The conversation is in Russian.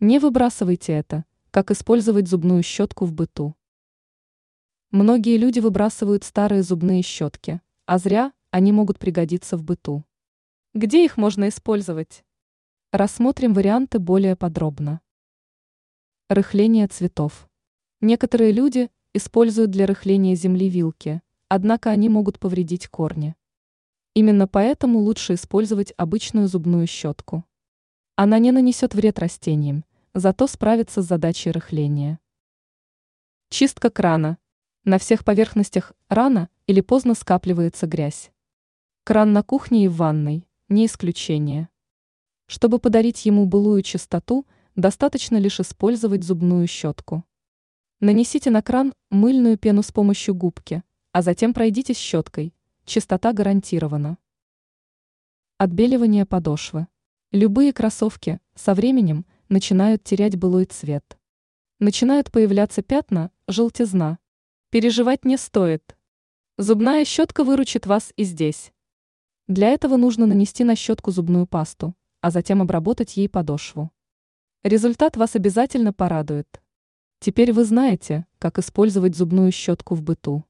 Не выбрасывайте это, как использовать зубную щетку в быту. Многие люди выбрасывают старые зубные щетки, а зря они могут пригодиться в быту. Где их можно использовать? Рассмотрим варианты более подробно. Рыхление цветов. Некоторые люди используют для рыхления земли вилки, однако они могут повредить корни. Именно поэтому лучше использовать обычную зубную щетку. Она не нанесет вред растениям, зато справится с задачей рыхления. Чистка крана. На всех поверхностях рано или поздно скапливается грязь. Кран на кухне и в ванной – не исключение. Чтобы подарить ему былую чистоту, достаточно лишь использовать зубную щетку. Нанесите на кран мыльную пену с помощью губки, а затем пройдитесь щеткой. Чистота гарантирована. Отбеливание подошвы. Любые кроссовки со временем – начинают терять былой цвет. Начинают появляться пятна, желтизна. Переживать не стоит. Зубная щетка выручит вас и здесь. Для этого нужно нанести на щетку зубную пасту, а затем обработать ей подошву. Результат вас обязательно порадует. Теперь вы знаете, как использовать зубную щетку в быту.